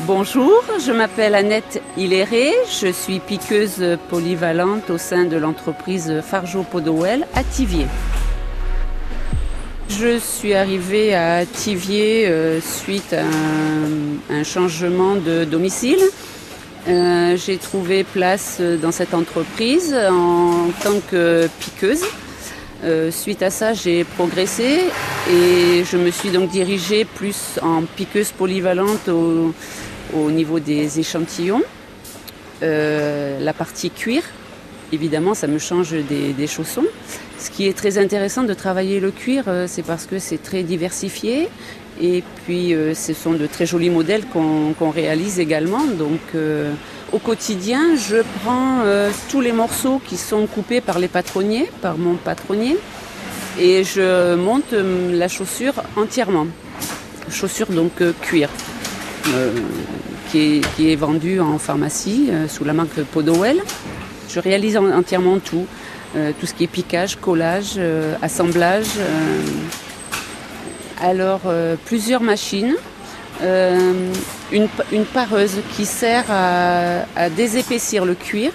Bonjour, je m'appelle Annette Hilléré, je suis piqueuse polyvalente au sein de l'entreprise Fargeau Podowell à Tivier. Je suis arrivée à Tivier euh, suite à un, changement de domicile. Euh, j'ai trouvé place dans cette entreprise en tant que piqueuse. Euh, suite à ça, j'ai progressé et je me suis donc dirigée plus en piqueuse polyvalente au, niveau des échantillons. la partie cuir, évidemment, ça me change des chaussons. Ce qui est très intéressant de travailler le cuir, euh, c'est parce que c'est très diversifié et puis euh, ce sont de très jolis modèles qu'on réalise également. Donc euh, au quotidien, je prends tous les morceaux qui sont coupés par les patronniers, par mon patronnier, et je monte la chaussure entièrement. Chaussure donc cuir. Qui est, vendue en pharmacie sous la marque Podowell. Je réalise entièrement tout. Euh, tout ce qui est piquage, collage, euh, assemblage. Euh, alors plusieurs machines, une, pareuse qui sert à, désépaissir le cuir.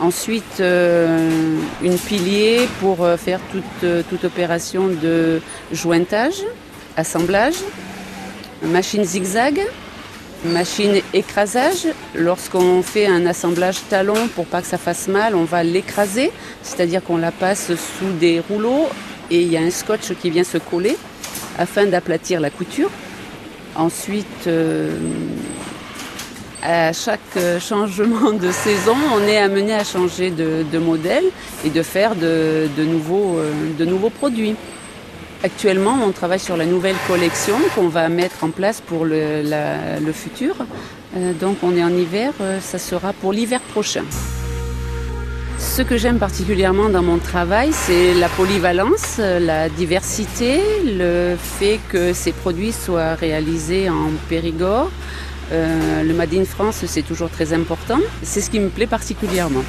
Ensuite, une pilier pour faire toute, toute, opération de jointage, assemblage. Machine zigzag, Machine écrasage, lorsqu'on fait un assemblage talon pour pas que ça fasse mal, on va l'écraser, c'est-à-dire qu'on la passe sous des rouleaux et il y a un scotch qui vient se coller afin d'aplatir la couture. Ensuite, euh, à chaque changement de saison, on est amené à changer de, modèle et de faire de, nouveaux, euh, de nouveaux produits. Actuellement, on travaille sur la nouvelle collection qu'on va mettre en place pour le, futur. Euh, donc on est en hiver, euh, ça sera pour l'hiver prochain. Ce que j'aime particulièrement dans mon travail, c'est la polyvalence, la diversité, le fait que ces produits soient réalisés en Périgord. Euh, le Made in France, c'est toujours très important. C'est ce qui me plaît particulièrement.